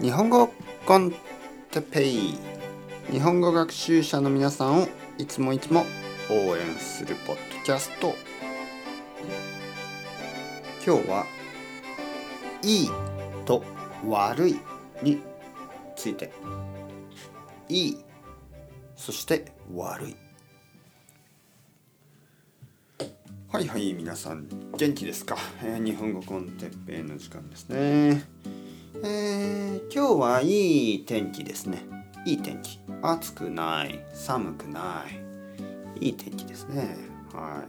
日本語コンテペイ。日本語学習者の皆さんをいつもいつも応援するポッドキャスト。今日はいいと悪いについて。いいそして悪い。はいはい皆さん元気ですか、えー、日本語コンテッペイの時間ですね。えー、今日はいい天気ですね。いい天気。暑くない。寒くない。いい天気ですね。は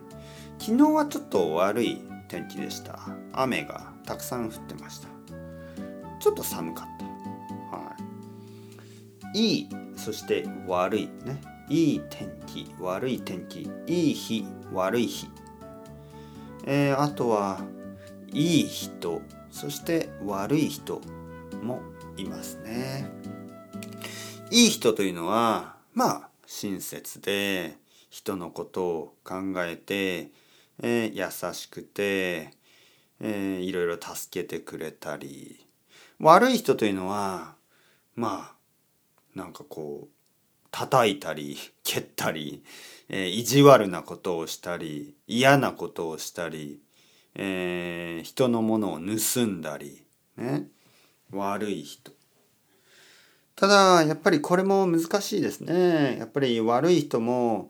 い。昨日はちょっと悪い天気でした。雨がたくさん降ってました。ちょっと寒かった。はい。いいそして悪いね。いい天気。悪い天気。いい日。悪い日。えー、あとはいい人。そして悪い人。もいますね。いい人というのはまあ親切で人のことを考えて、えー、優しくて、えー、いろいろ助けてくれたり悪い人というのはまあなんかこう叩いたり 蹴ったり、えー、意地悪なことをしたり嫌なことをしたり、えー、人のものを盗んだりね悪い人ただやっぱりこれも難しいですねやっぱり悪い人も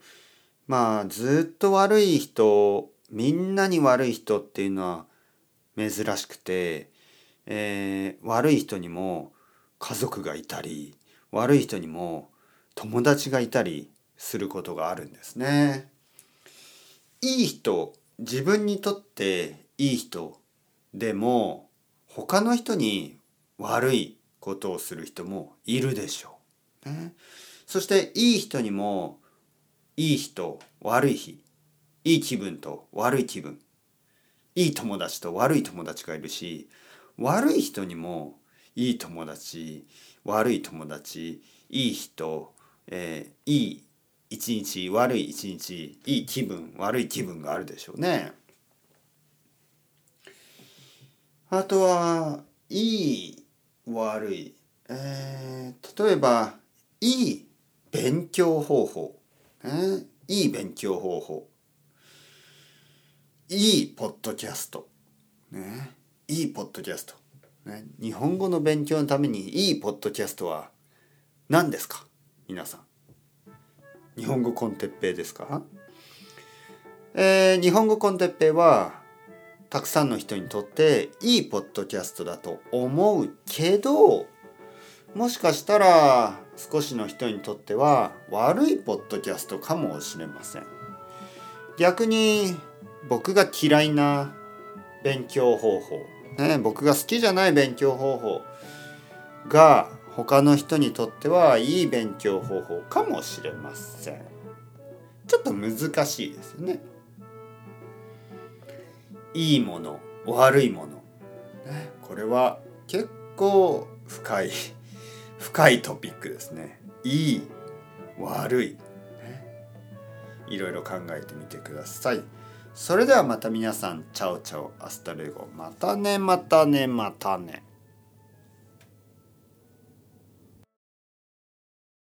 まあずっと悪い人みんなに悪い人っていうのは珍しくて、えー、悪い人にも家族がいたり悪い人にも友達がいたりすることがあるんですね。いい人自分にとっていい人でも他の人に悪いことをする人もいるでしょう。ね、そしていい人にもいい人悪い日いい気分と悪い気分いい友達と悪い友達がいるし悪い人にもいい友達悪い友達いい人、えー、いい一日悪い一日いい気分悪い気分があるでしょうね。あとはいい悪い、えー、例えばいい勉強方法、ね、いい勉強方法。いいポッドキャスト、ね、いいポッドキャスト、ね、日本語の勉強のためにいいポッドキャストは何ですか？皆さん。日本語コンテッペイですか？えー、日本語コンテッペイはたくさんの人にとっていいポッドキャストだと思うけどもしかしたら少しの人にとっては悪いポッドキャストかもしれません。逆に僕が嫌いな勉強方法、ね、僕が好きじゃない勉強方法が他の人にとってはいい勉強方法かもしれません。ちょっと難しいですよね。いいもの悪いもの、ね、これは結構深い深いトピックですね。いい悪い、ね、いろいろ考えてみてください。それではまた皆さん ciao ciao hasta luego。またねまたねまたね。